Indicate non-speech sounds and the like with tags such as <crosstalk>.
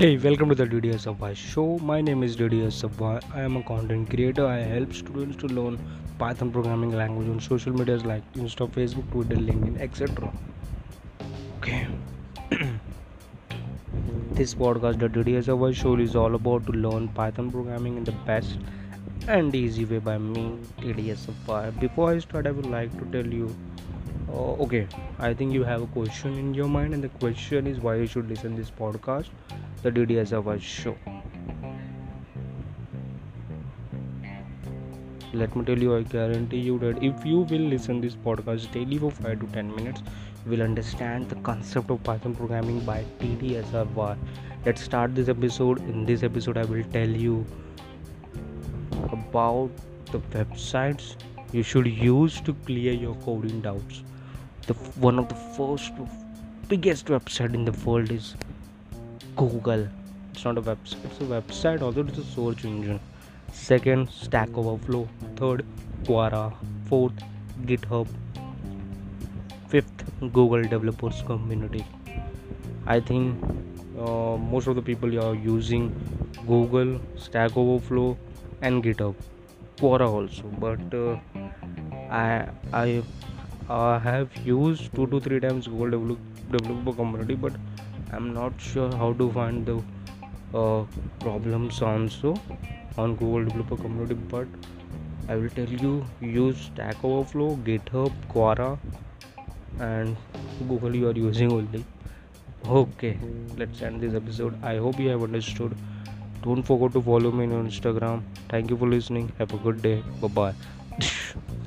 Hey, welcome to the DDS Sabha show. My name is DDS Sabha. I am a content creator. I help students to learn Python programming language on social medias like Insta, Facebook, Twitter, LinkedIn, etc. Okay. <clears throat> this podcast, the DDS Sabha show, is all about to learn Python programming in the best and easy way by me, DDS Sabha. Before I start, I would like to tell you uh, okay i think you have a question in your mind and the question is why you should listen this podcast the dds of show. Let me tell you i guarantee you that if you will listen this podcast daily for 5 to 10 minutes you will understand the concept of python programming by tdsr let's start this episode. In this episode i will tell you about the websites you should use to clear your coding doubts. The one of the first biggest website in the world is google. It's not a website it's a website although it's a search engine. Second stack overflow. Third quora. Fourth github. Fifth google developers community. I think uh, most of the people are using google stack overflow and github. Quora also but uh, i i I have used two to three times Google Developer Community, but I'm not sure how to find the uh, problems also on Google Developer Community. But I will tell you use Stack Overflow, GitHub, Quora, and Google you are using only. Okay, let's end this episode. I hope you have understood. Don't forget to follow me on Instagram. Thank you for listening. Have a good day. Bye bye. <laughs>